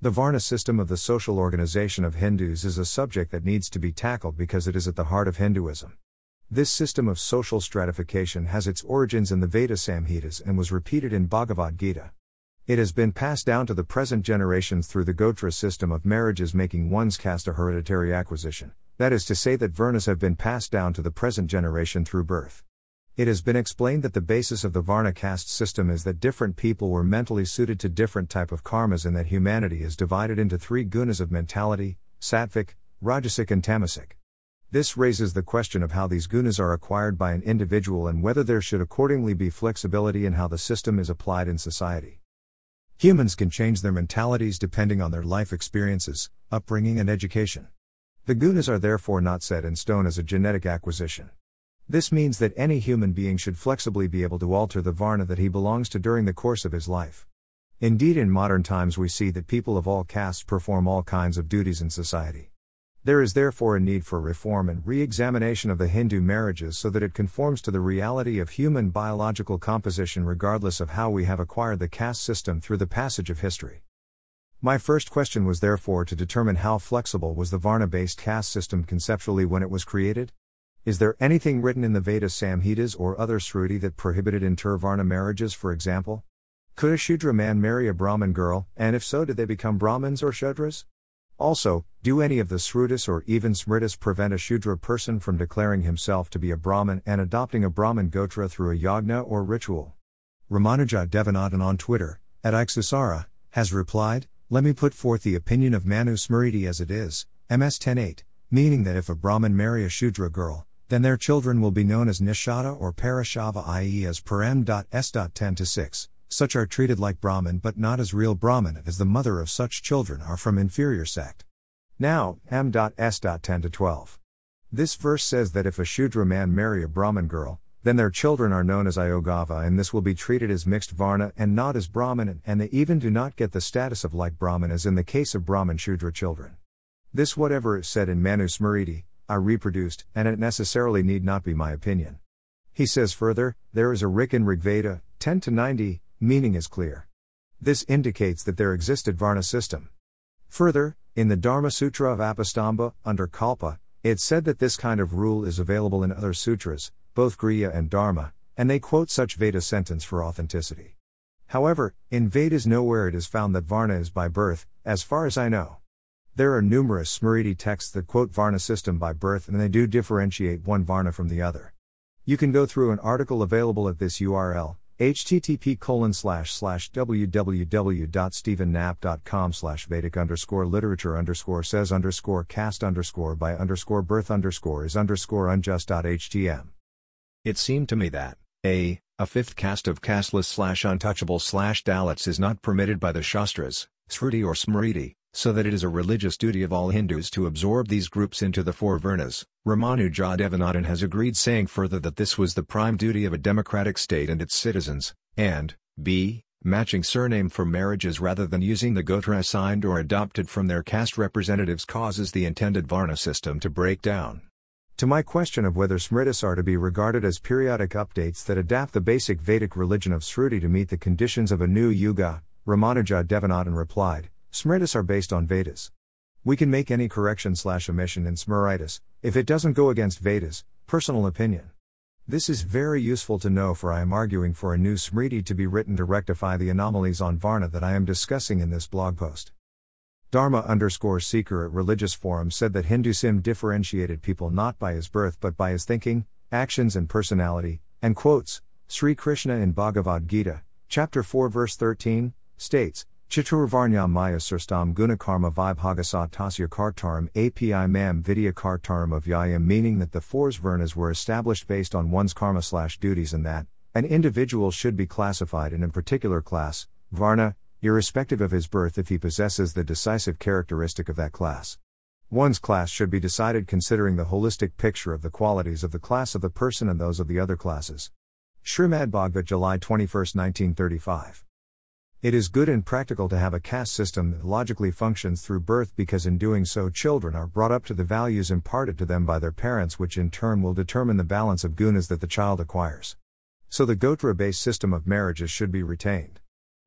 The Varna system of the social organization of Hindus is a subject that needs to be tackled because it is at the heart of Hinduism. This system of social stratification has its origins in the Veda Samhitas and was repeated in Bhagavad Gita. It has been passed down to the present generations through the Gotra system of marriages, making one's caste a hereditary acquisition. That is to say, that Varnas have been passed down to the present generation through birth. It has been explained that the basis of the Varna caste system is that different people were mentally suited to different type of karmas and that humanity is divided into three gunas of mentality, sattvic, rajasic and tamasic. This raises the question of how these gunas are acquired by an individual and whether there should accordingly be flexibility in how the system is applied in society. Humans can change their mentalities depending on their life experiences, upbringing and education. The gunas are therefore not set in stone as a genetic acquisition. This means that any human being should flexibly be able to alter the Varna that he belongs to during the course of his life. Indeed, in modern times, we see that people of all castes perform all kinds of duties in society. There is therefore a need for reform and re examination of the Hindu marriages so that it conforms to the reality of human biological composition, regardless of how we have acquired the caste system through the passage of history. My first question was therefore to determine how flexible was the Varna based caste system conceptually when it was created? Is there anything written in the Vedas Samhitas or other Sruti that prohibited intervarna marriages, for example? Could a Shudra man marry a Brahmin girl, and if so, did they become Brahmins or Shudras? Also, do any of the Srutis or even Smritis prevent a Shudra person from declaring himself to be a Brahmin and adopting a Brahmin Gotra through a yagna or ritual? Ramanuja Devanathan on Twitter, at Ixusara, has replied, Let me put forth the opinion of Manu Smriti as it is, MS 10.8, meaning that if a Brahmin marry a Shudra girl, then their children will be known as Nishada or Parashava, i.e., as per M.S.10 to 6. Such are treated like Brahman but not as real Brahman as the mother of such children are from inferior sect. Now, M.S.10 to 12. This verse says that if a Shudra man marry a Brahmin girl, then their children are known as Ayogava and this will be treated as mixed Varna and not as Brahmin, and they even do not get the status of like Brahmin as in the case of Brahmin Shudra children. This, whatever is said in Manu Smriti, I reproduced, and it necessarily need not be my opinion. He says further, there is a Rik in Rigveda, 10 to 90, meaning is clear. This indicates that there existed Varna system. Further, in the Dharma Sutra of Apastamba, under Kalpa, it said that this kind of rule is available in other sutras, both Grihya and Dharma, and they quote such Veda sentence for authenticity. However, in Vedas nowhere it is found that Varna is by birth, as far as I know. There are numerous Smriti texts that quote Varna system by birth and they do differentiate one Varna from the other. You can go through an article available at this URL, http colon slash slash www.stephenknapp.com slash Vedic underscore literature underscore says underscore cast underscore by underscore birth underscore is underscore unjust.htm. It seemed to me that, a, a fifth caste of casteless slash untouchable slash Dalits is not permitted by the Shastras, Sruti or Smriti, so that it is a religious duty of all Hindus to absorb these groups into the four Varnas. Ramanuja Devanathan has agreed saying further that this was the prime duty of a democratic state and its citizens, and, b. Matching surname for marriages rather than using the Gotra assigned or adopted from their caste representatives causes the intended Varna system to break down. To my question of whether Smritis are to be regarded as periodic updates that adapt the basic Vedic religion of Sruti to meet the conditions of a new Yuga, Ramanuja Devanathan replied, Smritis are based on Vedas. We can make any correction slash omission in Smritis, if it doesn't go against Vedas, personal opinion. This is very useful to know for I am arguing for a new Smriti to be written to rectify the anomalies on Varna that I am discussing in this blog post. Dharma underscore seeker at Religious Forum said that Hinduism differentiated people not by his birth but by his thinking, actions, and personality, and quotes Sri Krishna in Bhagavad Gita, chapter 4, verse 13, states, Chaturvarnyam maya surstam gunakarma vibhagasat tasya kartaram api mam vidya kartaram of yayam meaning that the four varnas were established based on one's karma slash duties and that, an individual should be classified in a particular class, varna, irrespective of his birth if he possesses the decisive characteristic of that class. One's class should be decided considering the holistic picture of the qualities of the class of the person and those of the other classes. Srimad Bhagavat July 21, 1935. It is good and practical to have a caste system that logically functions through birth because in doing so children are brought up to the values imparted to them by their parents which in turn will determine the balance of gunas that the child acquires. So the Gotra based system of marriages should be retained.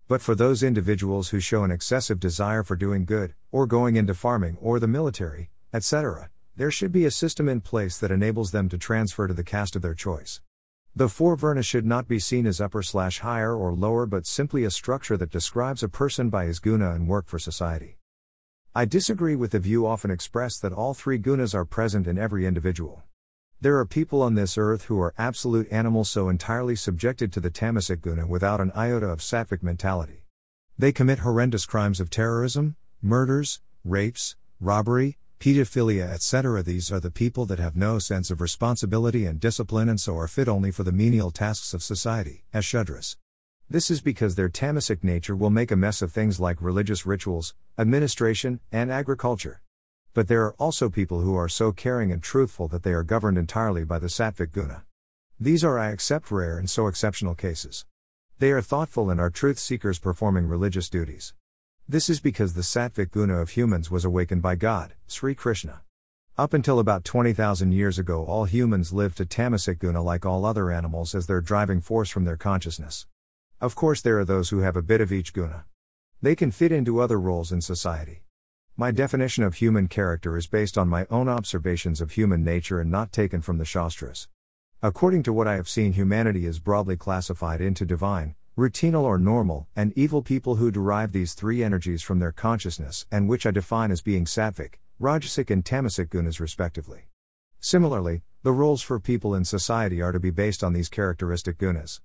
But for those individuals who show an excessive desire for doing good, or going into farming or the military, etc., there should be a system in place that enables them to transfer to the caste of their choice. The four varna should not be seen as upper slash higher or lower but simply a structure that describes a person by his guna and work for society. I disagree with the view often expressed that all three gunas are present in every individual. There are people on this earth who are absolute animals so entirely subjected to the tamasic guna without an iota of sattvic mentality. They commit horrendous crimes of terrorism, murders, rapes, robbery, pedophilia, etc. These are the people that have no sense of responsibility and discipline and so are fit only for the menial tasks of society, as Shudras. This is because their tamasic nature will make a mess of things like religious rituals, administration, and agriculture. But there are also people who are so caring and truthful that they are governed entirely by the sattvic guna. These are, I accept, rare and so exceptional cases. They are thoughtful and are truth seekers performing religious duties. This is because the sattvic guna of humans was awakened by God, Sri Krishna. Up until about 20,000 years ago, all humans lived to tamasic guna like all other animals as their driving force from their consciousness. Of course, there are those who have a bit of each guna. They can fit into other roles in society. My definition of human character is based on my own observations of human nature and not taken from the Shastras. According to what I have seen, humanity is broadly classified into divine, routinal or normal, and evil people who derive these three energies from their consciousness and which I define as being sattvic, rajasic, and tamasic gunas respectively. Similarly, the roles for people in society are to be based on these characteristic gunas.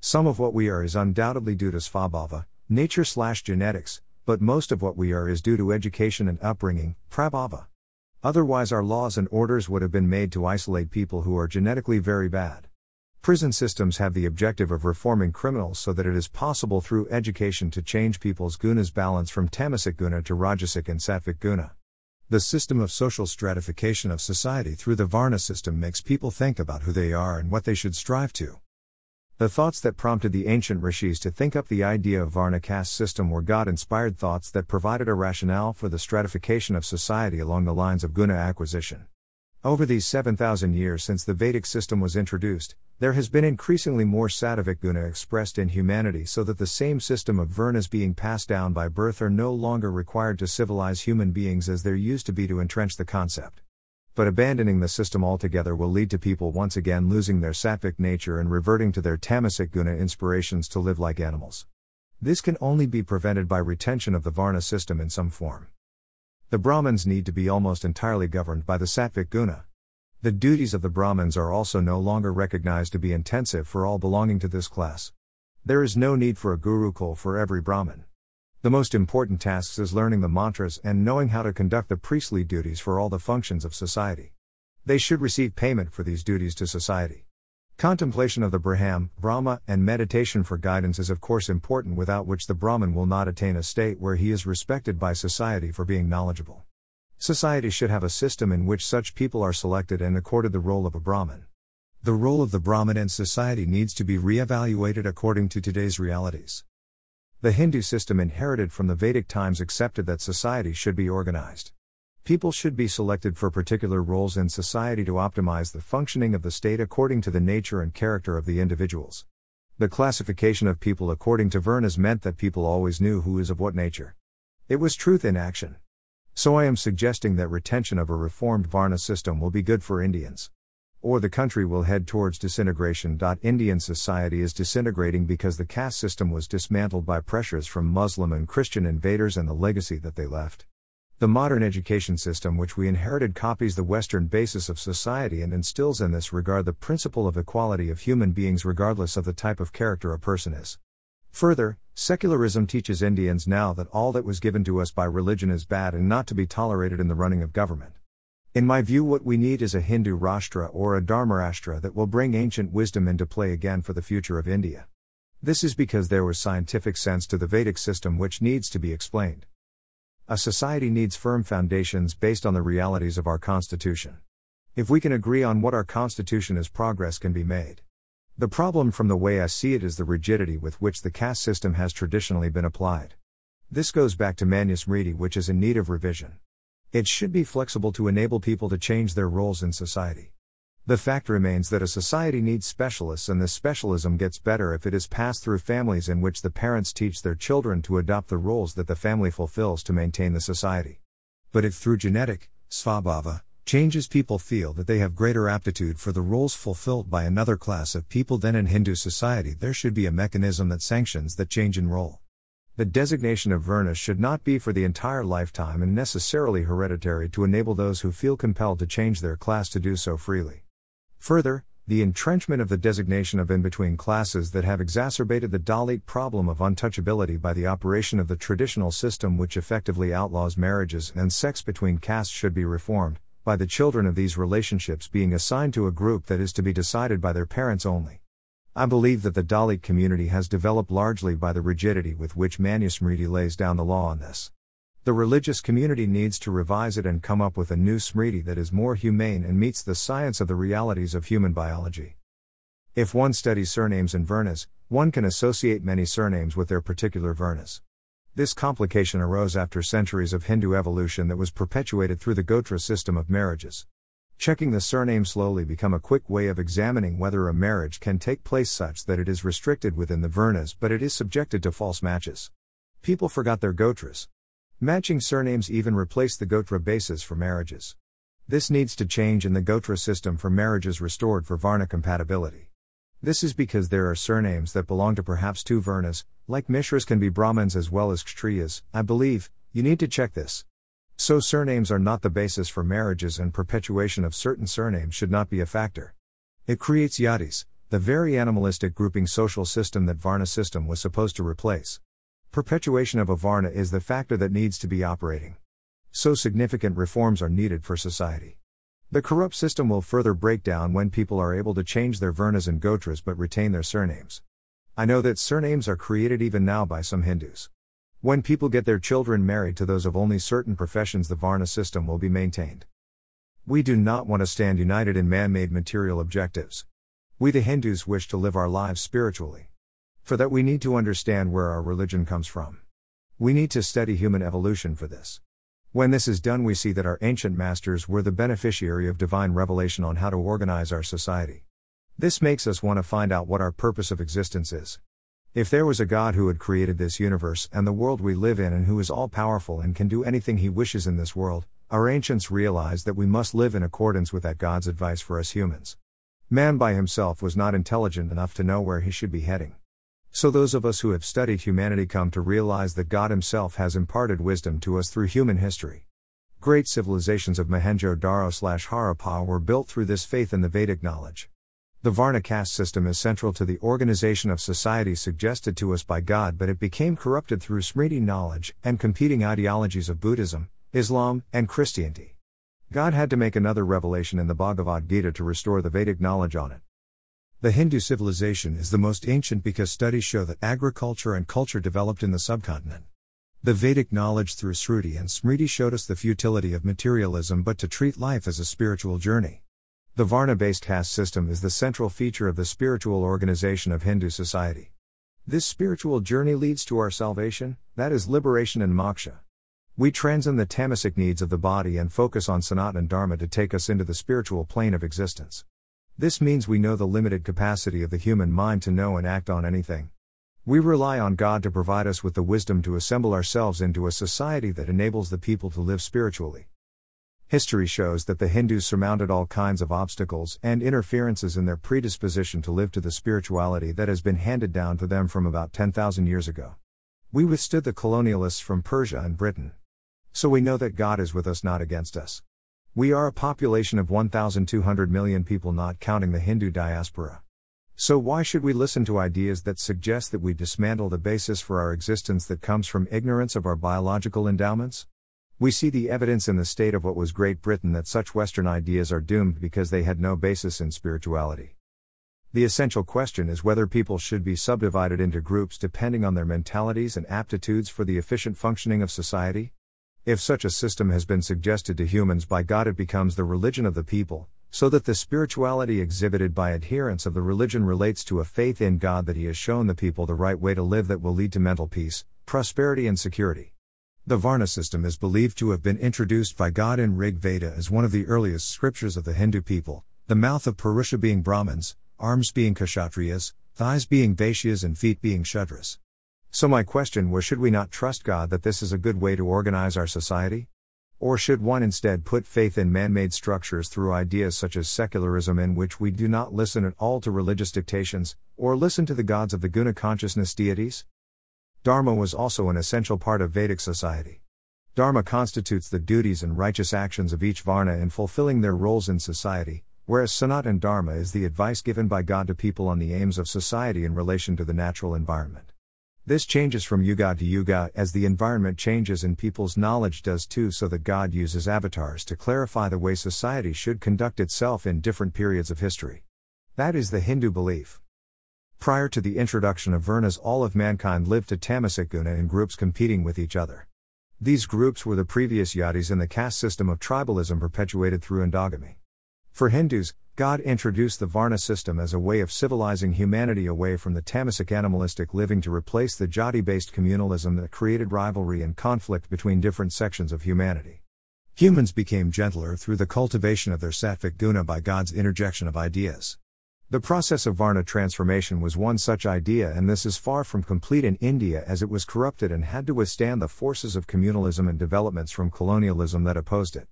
Some of what we are is undoubtedly due to svabhava, nature slash genetics, but most of what we are is due to education and upbringing, prabhava. Otherwise, our laws and orders would have been made to isolate people who are genetically very bad. Prison systems have the objective of reforming criminals so that it is possible through education to change people's gunas balance from tamasic guna to rajasic and sattvic guna. The system of social stratification of society through the Varna system makes people think about who they are and what they should strive to. The thoughts that prompted the ancient rishis to think up the idea of Varna caste system were God inspired thoughts that provided a rationale for the stratification of society along the lines of guna acquisition. Over these 7,000 years since the Vedic system was introduced, there has been increasingly more sattvic guna expressed in humanity so that the same system of varnas being passed down by birth are no longer required to civilize human beings as there used to be to entrench the concept but abandoning the system altogether will lead to people once again losing their sattvic nature and reverting to their tamasic guna inspirations to live like animals. This can only be prevented by retention of the Varna system in some form. The Brahmins need to be almost entirely governed by the sattvic guna. The duties of the Brahmins are also no longer recognized to be intensive for all belonging to this class. There is no need for a gurukul for every Brahmin. The most important tasks is learning the mantras and knowing how to conduct the priestly duties for all the functions of society. They should receive payment for these duties to society. Contemplation of the Braham, Brahma, and meditation for guidance is of course important, without which the Brahman will not attain a state where he is respected by society for being knowledgeable. Society should have a system in which such people are selected and accorded the role of a Brahman. The role of the Brahman in society needs to be re-evaluated according to today's realities. The Hindu system inherited from the Vedic times accepted that society should be organized. People should be selected for particular roles in society to optimize the functioning of the state according to the nature and character of the individuals. The classification of people according to Varnas meant that people always knew who is of what nature. It was truth in action. So I am suggesting that retention of a reformed Varna system will be good for Indians or the country will head towards disintegration. Indian society is disintegrating because the caste system was dismantled by pressures from Muslim and Christian invaders and the legacy that they left. The modern education system, which we inherited, copies the Western basis of society and instills in this regard the principle of equality of human beings regardless of the type of character a person is. Further, secularism teaches Indians now that all that was given to us by religion is bad and not to be tolerated in the running of government. In my view, what we need is a Hindu Rashtra or a Dharmarashtra that will bring ancient wisdom into play again for the future of India. This is because there was scientific sense to the Vedic system which needs to be explained. A society needs firm foundations based on the realities of our constitution. If we can agree on what our constitution is, progress can be made. The problem from the way I see it is the rigidity with which the caste system has traditionally been applied. This goes back to Manus Manusmriti, which is in need of revision. It should be flexible to enable people to change their roles in society. The fact remains that a society needs specialists, and this specialism gets better if it is passed through families in which the parents teach their children to adopt the roles that the family fulfills to maintain the society. But if through genetic, svabhava, changes people feel that they have greater aptitude for the roles fulfilled by another class of people than in Hindu society, there should be a mechanism that sanctions that change in role. The designation of Varnas should not be for the entire lifetime and necessarily hereditary to enable those who feel compelled to change their class to do so freely. Further, the entrenchment of the designation of in between classes that have exacerbated the Dalit problem of untouchability by the operation of the traditional system which effectively outlaws marriages and sex between castes should be reformed, by the children of these relationships being assigned to a group that is to be decided by their parents only. I believe that the Dalit community has developed largely by the rigidity with which Manusmriti lays down the law on this. The religious community needs to revise it and come up with a new Smriti that is more humane and meets the science of the realities of human biology. If one studies surnames and vernas, one can associate many surnames with their particular vernas. This complication arose after centuries of Hindu evolution that was perpetuated through the Gotra system of marriages. Checking the surname slowly become a quick way of examining whether a marriage can take place such that it is restricted within the vernas but it is subjected to false matches. People forgot their Gotras. Matching surnames even replaced the Gotra basis for marriages. This needs to change in the Gotra system for marriages restored for Varna compatibility. This is because there are surnames that belong to perhaps two Varnas, like Mishras can be Brahmins as well as Kshatriyas, I believe, you need to check this. So surnames are not the basis for marriages and perpetuation of certain surnames should not be a factor. It creates yatis, the very animalistic grouping social system that Varna system was supposed to replace. Perpetuation of a Varna is the factor that needs to be operating. So significant reforms are needed for society. The corrupt system will further break down when people are able to change their Varnas and Gotras but retain their surnames. I know that surnames are created even now by some Hindus. When people get their children married to those of only certain professions, the Varna system will be maintained. We do not want to stand united in man made material objectives. We, the Hindus, wish to live our lives spiritually. For that, we need to understand where our religion comes from. We need to study human evolution for this. When this is done, we see that our ancient masters were the beneficiary of divine revelation on how to organize our society. This makes us want to find out what our purpose of existence is. If there was a God who had created this universe and the world we live in and who is all powerful and can do anything he wishes in this world, our ancients realized that we must live in accordance with that God's advice for us humans. Man by himself was not intelligent enough to know where he should be heading. So, those of us who have studied humanity come to realize that God Himself has imparted wisdom to us through human history. Great civilizations of Mohenjo-Daro slash Harappa were built through this faith in the Vedic knowledge. The Varna caste system is central to the organization of society suggested to us by God, but it became corrupted through Smriti knowledge and competing ideologies of Buddhism, Islam, and Christianity. God had to make another revelation in the Bhagavad Gita to restore the Vedic knowledge on it. The Hindu civilization is the most ancient because studies show that agriculture and culture developed in the subcontinent. The Vedic knowledge through Sruti and Smriti showed us the futility of materialism but to treat life as a spiritual journey. The Varna based caste system is the central feature of the spiritual organization of Hindu society. This spiritual journey leads to our salvation, that is, liberation and moksha. We transcend the tamasic needs of the body and focus on Sanatan Dharma to take us into the spiritual plane of existence. This means we know the limited capacity of the human mind to know and act on anything. We rely on God to provide us with the wisdom to assemble ourselves into a society that enables the people to live spiritually. History shows that the Hindus surmounted all kinds of obstacles and interferences in their predisposition to live to the spirituality that has been handed down to them from about 10,000 years ago. We withstood the colonialists from Persia and Britain. So we know that God is with us, not against us. We are a population of 1,200 million people, not counting the Hindu diaspora. So, why should we listen to ideas that suggest that we dismantle the basis for our existence that comes from ignorance of our biological endowments? We see the evidence in the state of what was Great Britain that such Western ideas are doomed because they had no basis in spirituality. The essential question is whether people should be subdivided into groups depending on their mentalities and aptitudes for the efficient functioning of society. If such a system has been suggested to humans by God, it becomes the religion of the people, so that the spirituality exhibited by adherents of the religion relates to a faith in God that He has shown the people the right way to live that will lead to mental peace, prosperity, and security. The Varna system is believed to have been introduced by God in Rig Veda as one of the earliest scriptures of the Hindu people, The mouth of Purusha being Brahmins, arms being Kshatriyas, thighs being Vaishyas, and feet being Shudras. So, my question was should we not trust God that this is a good way to organize our society? Or should one instead put faith in man made structures through ideas such as secularism, in which we do not listen at all to religious dictations, or listen to the gods of the guna consciousness deities? Dharma was also an essential part of Vedic society. Dharma constitutes the duties and righteous actions of each Varna in fulfilling their roles in society, whereas Sanatan Dharma is the advice given by God to people on the aims of society in relation to the natural environment. This changes from yuga to yuga as the environment changes and people's knowledge does too, so that God uses avatars to clarify the way society should conduct itself in different periods of history. That is the Hindu belief. Prior to the introduction of Varnas, all of mankind lived to tamasic guna in groups competing with each other. These groups were the previous yadis in the caste system of tribalism perpetuated through endogamy. For Hindus, God introduced the Varna system as a way of civilizing humanity away from the tamasic animalistic living to replace the jati based communalism that created rivalry and conflict between different sections of humanity. Humans became gentler through the cultivation of their sattvic guna by God's interjection of ideas. The process of Varna transformation was one such idea, and this is far from complete in India as it was corrupted and had to withstand the forces of communalism and developments from colonialism that opposed it.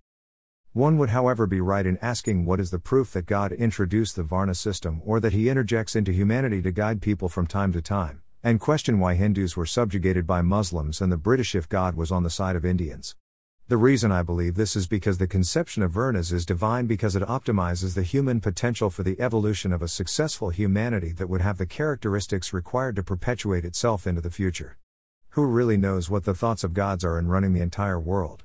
One would, however, be right in asking what is the proof that God introduced the Varna system or that he interjects into humanity to guide people from time to time, and question why Hindus were subjugated by Muslims and the British if God was on the side of Indians. The reason I believe this is because the conception of Varnas is divine because it optimizes the human potential for the evolution of a successful humanity that would have the characteristics required to perpetuate itself into the future. Who really knows what the thoughts of gods are in running the entire world?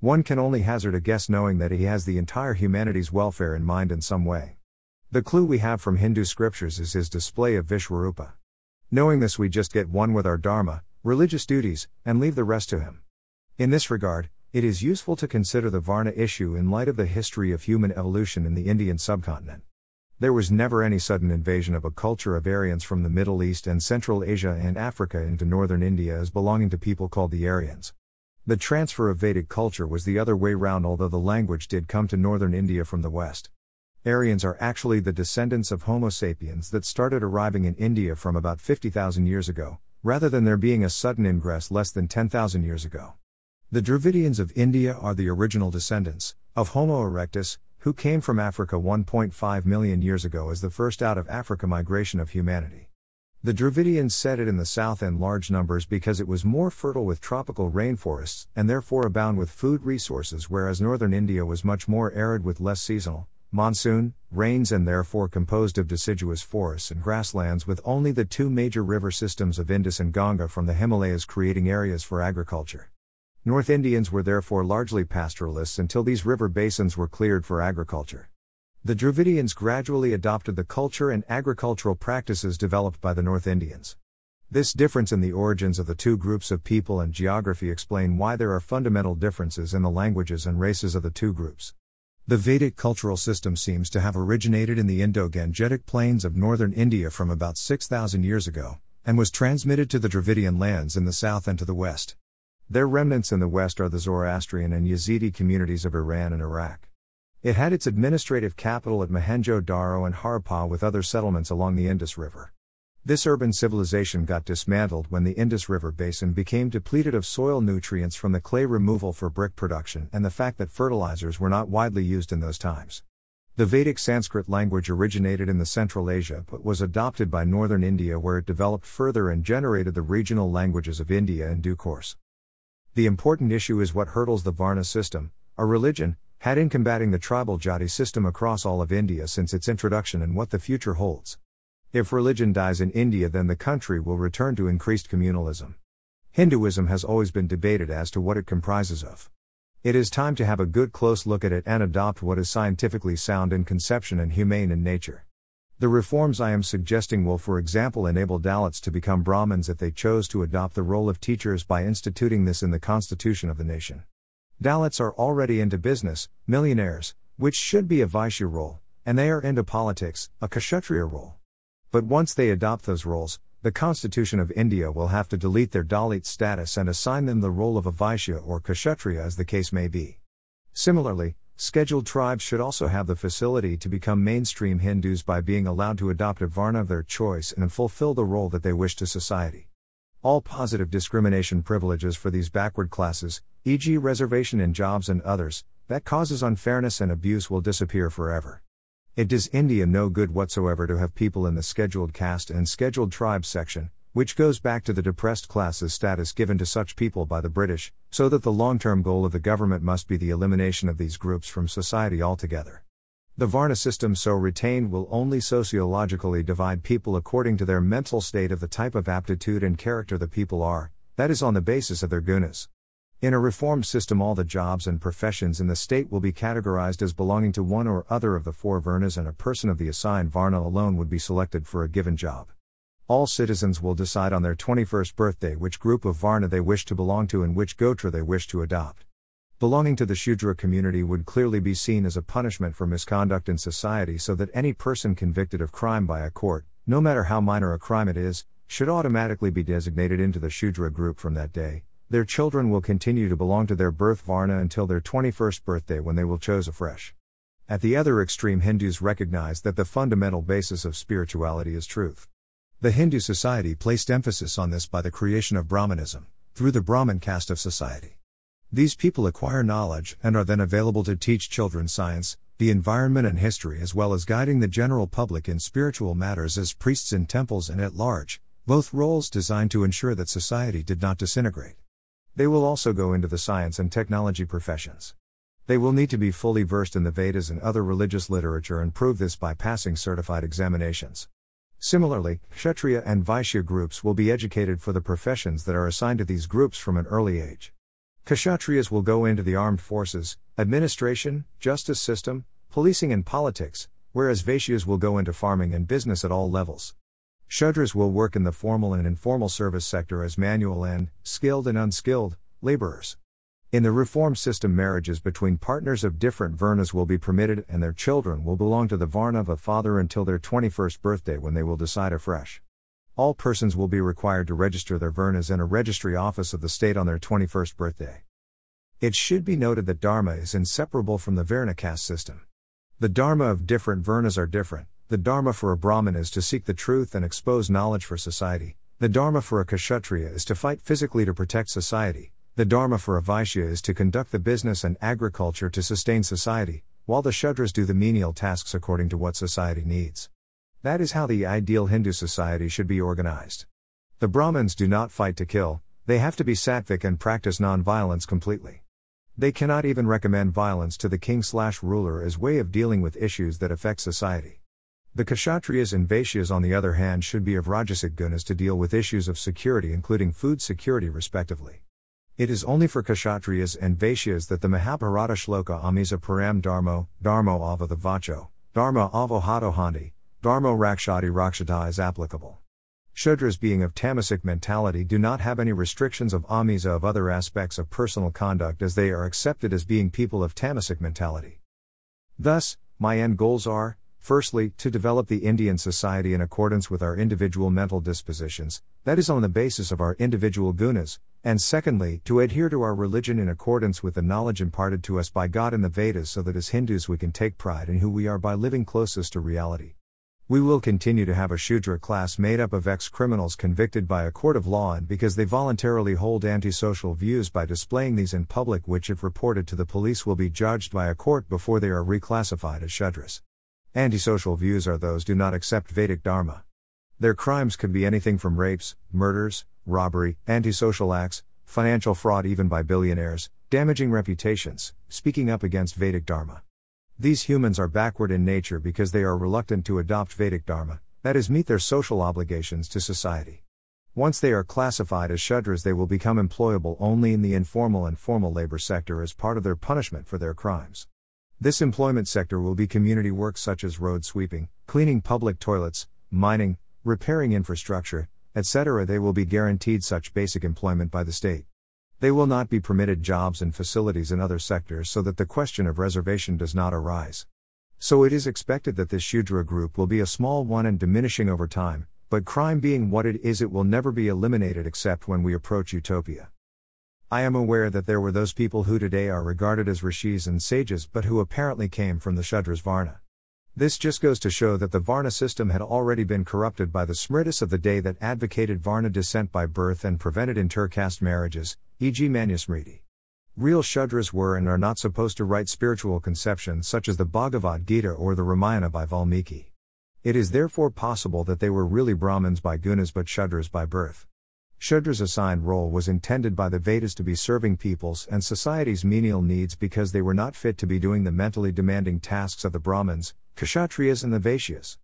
One can only hazard a guess knowing that he has the entire humanity's welfare in mind in some way. The clue we have from Hindu scriptures is his display of Vishwarupa. Knowing this, we just get one with our Dharma, religious duties, and leave the rest to him. In this regard, it is useful to consider the Varna issue in light of the history of human evolution in the Indian subcontinent. There was never any sudden invasion of a culture of Aryans from the Middle East and Central Asia and Africa into northern India as belonging to people called the Aryans. The transfer of Vedic culture was the other way round, although the language did come to northern India from the west. Aryans are actually the descendants of Homo sapiens that started arriving in India from about 50,000 years ago, rather than there being a sudden ingress less than 10,000 years ago. The Dravidians of India are the original descendants of Homo erectus, who came from Africa 1.5 million years ago as the first out of Africa migration of humanity. The Dravidians settled in the south in large numbers because it was more fertile with tropical rainforests and therefore abound with food resources, whereas northern India was much more arid with less seasonal, monsoon, rains and therefore composed of deciduous forests and grasslands with only the two major river systems of Indus and Ganga from the Himalayas creating areas for agriculture. North Indians were therefore largely pastoralists until these river basins were cleared for agriculture. The Dravidians gradually adopted the culture and agricultural practices developed by the North Indians. This difference in the origins of the two groups of people and geography explain why there are fundamental differences in the languages and races of the two groups. The Vedic cultural system seems to have originated in the Indo-Gangetic plains of northern India from about 6000 years ago and was transmitted to the Dravidian lands in the south and to the west. Their remnants in the west are the Zoroastrian and Yazidi communities of Iran and Iraq. It had its administrative capital at Mohenjo-Daro and Harappa with other settlements along the Indus River. This urban civilization got dismantled when the Indus River basin became depleted of soil nutrients from the clay removal for brick production and the fact that fertilizers were not widely used in those times. The Vedic Sanskrit language originated in the Central Asia but was adopted by northern India where it developed further and generated the regional languages of India in due course. The important issue is what hurdles the Varna system, a religion, had in combating the tribal jati system across all of India since its introduction and what the future holds. If religion dies in India, then the country will return to increased communalism. Hinduism has always been debated as to what it comprises of. It is time to have a good close look at it and adopt what is scientifically sound in conception and humane in nature. The reforms I am suggesting will, for example, enable Dalits to become Brahmins if they chose to adopt the role of teachers by instituting this in the constitution of the nation. Dalits are already into business, millionaires, which should be a Vaishya role, and they are into politics, a Kshatriya role. But once they adopt those roles, the Constitution of India will have to delete their Dalit status and assign them the role of a Vaishya or Kshatriya as the case may be. Similarly, Scheduled tribes should also have the facility to become mainstream Hindus by being allowed to adopt a Varna of their choice and fulfill the role that they wish to society. All positive discrimination privileges for these backward classes, e.g., reservation in jobs and others, that causes unfairness and abuse will disappear forever. It does India no good whatsoever to have people in the scheduled caste and scheduled tribes section, which goes back to the depressed classes status given to such people by the British, so that the long term goal of the government must be the elimination of these groups from society altogether. The Varna system so retained will only sociologically divide people according to their mental state of the type of aptitude and character the people are, that is, on the basis of their gunas. In a reformed system, all the jobs and professions in the state will be categorized as belonging to one or other of the four Varnas, and a person of the assigned Varna alone would be selected for a given job. All citizens will decide on their 21st birthday which group of Varna they wish to belong to and which Gotra they wish to adopt. Belonging to the Shudra community would clearly be seen as a punishment for misconduct in society, so that any person convicted of crime by a court, no matter how minor a crime it is, should automatically be designated into the Shudra group from that day. Their children will continue to belong to their birth Varna until their 21st birthday when they will choose afresh. At the other extreme, Hindus recognize that the fundamental basis of spirituality is truth. The Hindu society placed emphasis on this by the creation of Brahmanism, through the Brahmin caste of society. These people acquire knowledge and are then available to teach children science, the environment, and history, as well as guiding the general public in spiritual matters as priests in temples and at large, both roles designed to ensure that society did not disintegrate. They will also go into the science and technology professions. They will need to be fully versed in the Vedas and other religious literature and prove this by passing certified examinations. Similarly, Kshatriya and Vaishya groups will be educated for the professions that are assigned to these groups from an early age. Kshatriyas will go into the armed forces, administration, justice system, policing, and politics, whereas Vaishyas will go into farming and business at all levels. Shudras will work in the formal and informal service sector as manual and, skilled and unskilled, laborers. In the reform system, marriages between partners of different Varnas will be permitted and their children will belong to the Varna of a father until their 21st birthday when they will decide afresh. All persons will be required to register their Varnas in a registry office of the state on their 21st birthday. It should be noted that Dharma is inseparable from the Varna caste system. The Dharma of different Varnas are different. The Dharma for a Brahmin is to seek the truth and expose knowledge for society. The Dharma for a Kshatriya is to fight physically to protect society. The Dharma for a Vaishya is to conduct the business and agriculture to sustain society, while the Shudras do the menial tasks according to what society needs. That is how the ideal Hindu society should be organized. The Brahmins do not fight to kill, they have to be sattvic and practice non-violence completely. They cannot even recommend violence to the king slash ruler as way of dealing with issues that affect society. The Kshatriyas and Vaishyas on the other hand should be of Rajasic gunas to deal with issues of security including food security respectively. It is only for Kshatriyas and Vaishyas that the Mahabharata shloka Amisa Param Dharmo, Dharmo Ava the Vacho, Dharma Avo Hatohandi, Dharmo Rakshati Rakshata is applicable. Shudras being of tamasic mentality do not have any restrictions of ahimsa of other aspects of personal conduct as they are accepted as being people of tamasic mentality. Thus, my end goals are firstly, to develop the Indian society in accordance with our individual mental dispositions, that is on the basis of our individual gunas, and secondly, to adhere to our religion in accordance with the knowledge imparted to us by God in the Vedas so that as Hindus we can take pride in who we are by living closest to reality. We will continue to have a Shudra class made up of ex criminals convicted by a court of law and because they voluntarily hold antisocial views by displaying these in public, which, if reported to the police, will be judged by a court before they are reclassified as Shudras. Antisocial views are those do not accept Vedic Dharma. Their crimes could be anything from rapes, murders, robbery, antisocial acts, financial fraud even by billionaires, damaging reputations, speaking up against Vedic Dharma. These humans are backward in nature because they are reluctant to adopt Vedic Dharma, that is, meet their social obligations to society. Once they are classified as Shudras, they will become employable only in the informal and formal labor sector as part of their punishment for their crimes. This employment sector will be community work such as road sweeping, cleaning public toilets, mining, repairing infrastructure, etc., they will be guaranteed such basic employment by the state. They will not be permitted jobs and facilities in other sectors so that the question of reservation does not arise. So it is expected that this Shudra group will be a small one and diminishing over time, but crime being what it is, it will never be eliminated except when we approach utopia. I am aware that there were those people who today are regarded as rishis and sages but who apparently came from the Shudras Varna. This just goes to show that the Varna system had already been corrupted by the Smritis of the day that advocated Varna descent by birth and prevented intercaste marriages, e.g., Manusmriti. Real Shudras were and are not supposed to write spiritual conceptions such as the Bhagavad Gita or the Ramayana by Valmiki. It is therefore possible that they were really Brahmins by gunas but Shudras by birth. Shudra's assigned role was intended by the Vedas to be serving people's and society's menial needs because they were not fit to be doing the mentally demanding tasks of the Brahmins, Kshatriyas and the Vaishyas.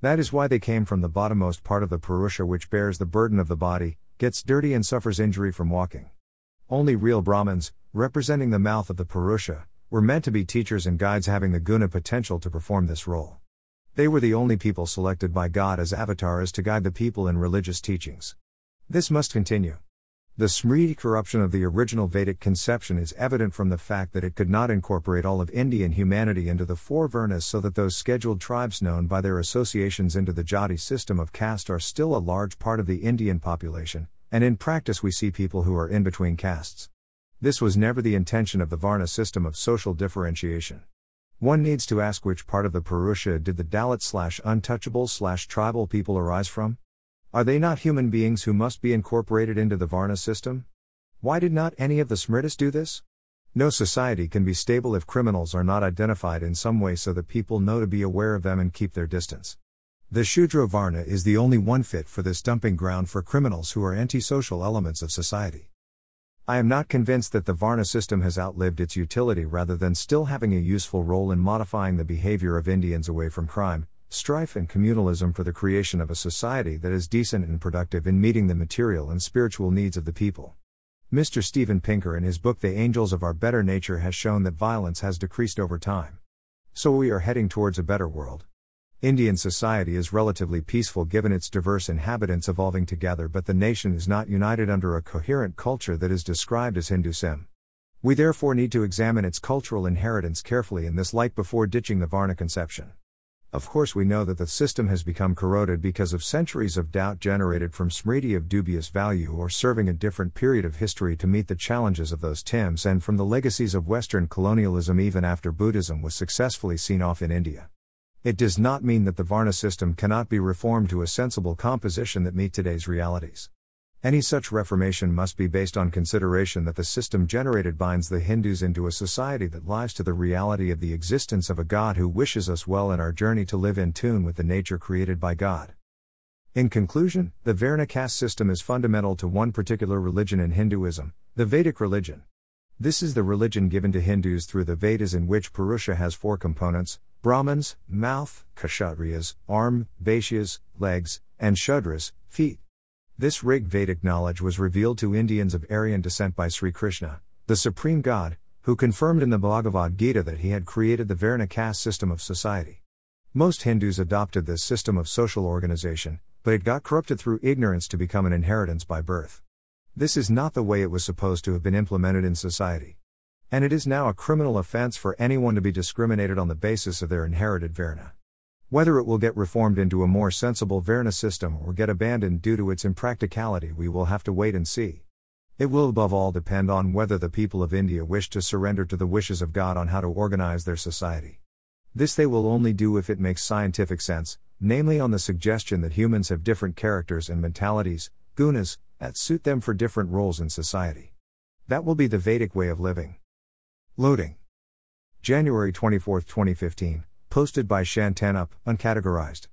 That is why they came from the bottommost part of the Purusha which bears the burden of the body, gets dirty and suffers injury from walking. Only real Brahmins, representing the mouth of the Purusha, were meant to be teachers and guides having the guna potential to perform this role. They were the only people selected by God as avatars to guide the people in religious teachings. This must continue. The Smriti corruption of the original Vedic conception is evident from the fact that it could not incorporate all of Indian humanity into the four Varnas so that those scheduled tribes known by their associations into the Jati system of caste are still a large part of the Indian population, and in practice we see people who are in between castes. This was never the intention of the Varna system of social differentiation. One needs to ask which part of the Purusha did the Dalit slash untouchable slash tribal people arise from? Are they not human beings who must be incorporated into the Varna system? Why did not any of the Smritis do this? No society can be stable if criminals are not identified in some way so that people know to be aware of them and keep their distance. The Shudra Varna is the only one fit for this dumping ground for criminals who are antisocial elements of society. I am not convinced that the Varna system has outlived its utility rather than still having a useful role in modifying the behavior of Indians away from crime, strife and communalism for the creation of a society that is decent and productive in meeting the material and spiritual needs of the people. Mr. Steven Pinker in his book The Angels of Our Better Nature has shown that violence has decreased over time. So we are heading towards a better world. Indian society is relatively peaceful given its diverse inhabitants evolving together, but the nation is not united under a coherent culture that is described as Hinduism. We therefore need to examine its cultural inheritance carefully in this light before ditching the Varna conception. Of course, we know that the system has become corroded because of centuries of doubt generated from smriti of dubious value or serving a different period of history to meet the challenges of those times and from the legacies of Western colonialism even after Buddhism was successfully seen off in India. It does not mean that the Varna system cannot be reformed to a sensible composition that meet today's realities. Any such reformation must be based on consideration that the system generated binds the Hindus into a society that lies to the reality of the existence of a God who wishes us well in our journey to live in tune with the nature created by God. In conclusion, the Varna caste system is fundamental to one particular religion in Hinduism, the Vedic religion. This is the religion given to Hindus through the Vedas, in which Purusha has four components Brahmins, mouth, Kshatriyas, arm, Vaishyas, legs, and Shudras, feet. This Rig Vedic knowledge was revealed to Indians of Aryan descent by Sri Krishna, the supreme God, who confirmed in the Bhagavad Gita that he had created the Varna caste system of society. Most Hindus adopted this system of social organization, but it got corrupted through ignorance to become an inheritance by birth. This is not the way it was supposed to have been implemented in society. And it is now a criminal offense for anyone to be discriminated on the basis of their inherited Varna. Whether it will get reformed into a more sensible Varna system or get abandoned due to its impracticality, we will have to wait and see. It will above all depend on whether the people of India wish to surrender to the wishes of God on how to organize their society. This they will only do if it makes scientific sense, namely on the suggestion that humans have different characters and mentalities, gunas, that suit them for different roles in society. That will be the Vedic way of living. Loading. January 24, 2015. Posted by Shantanup, uncategorized.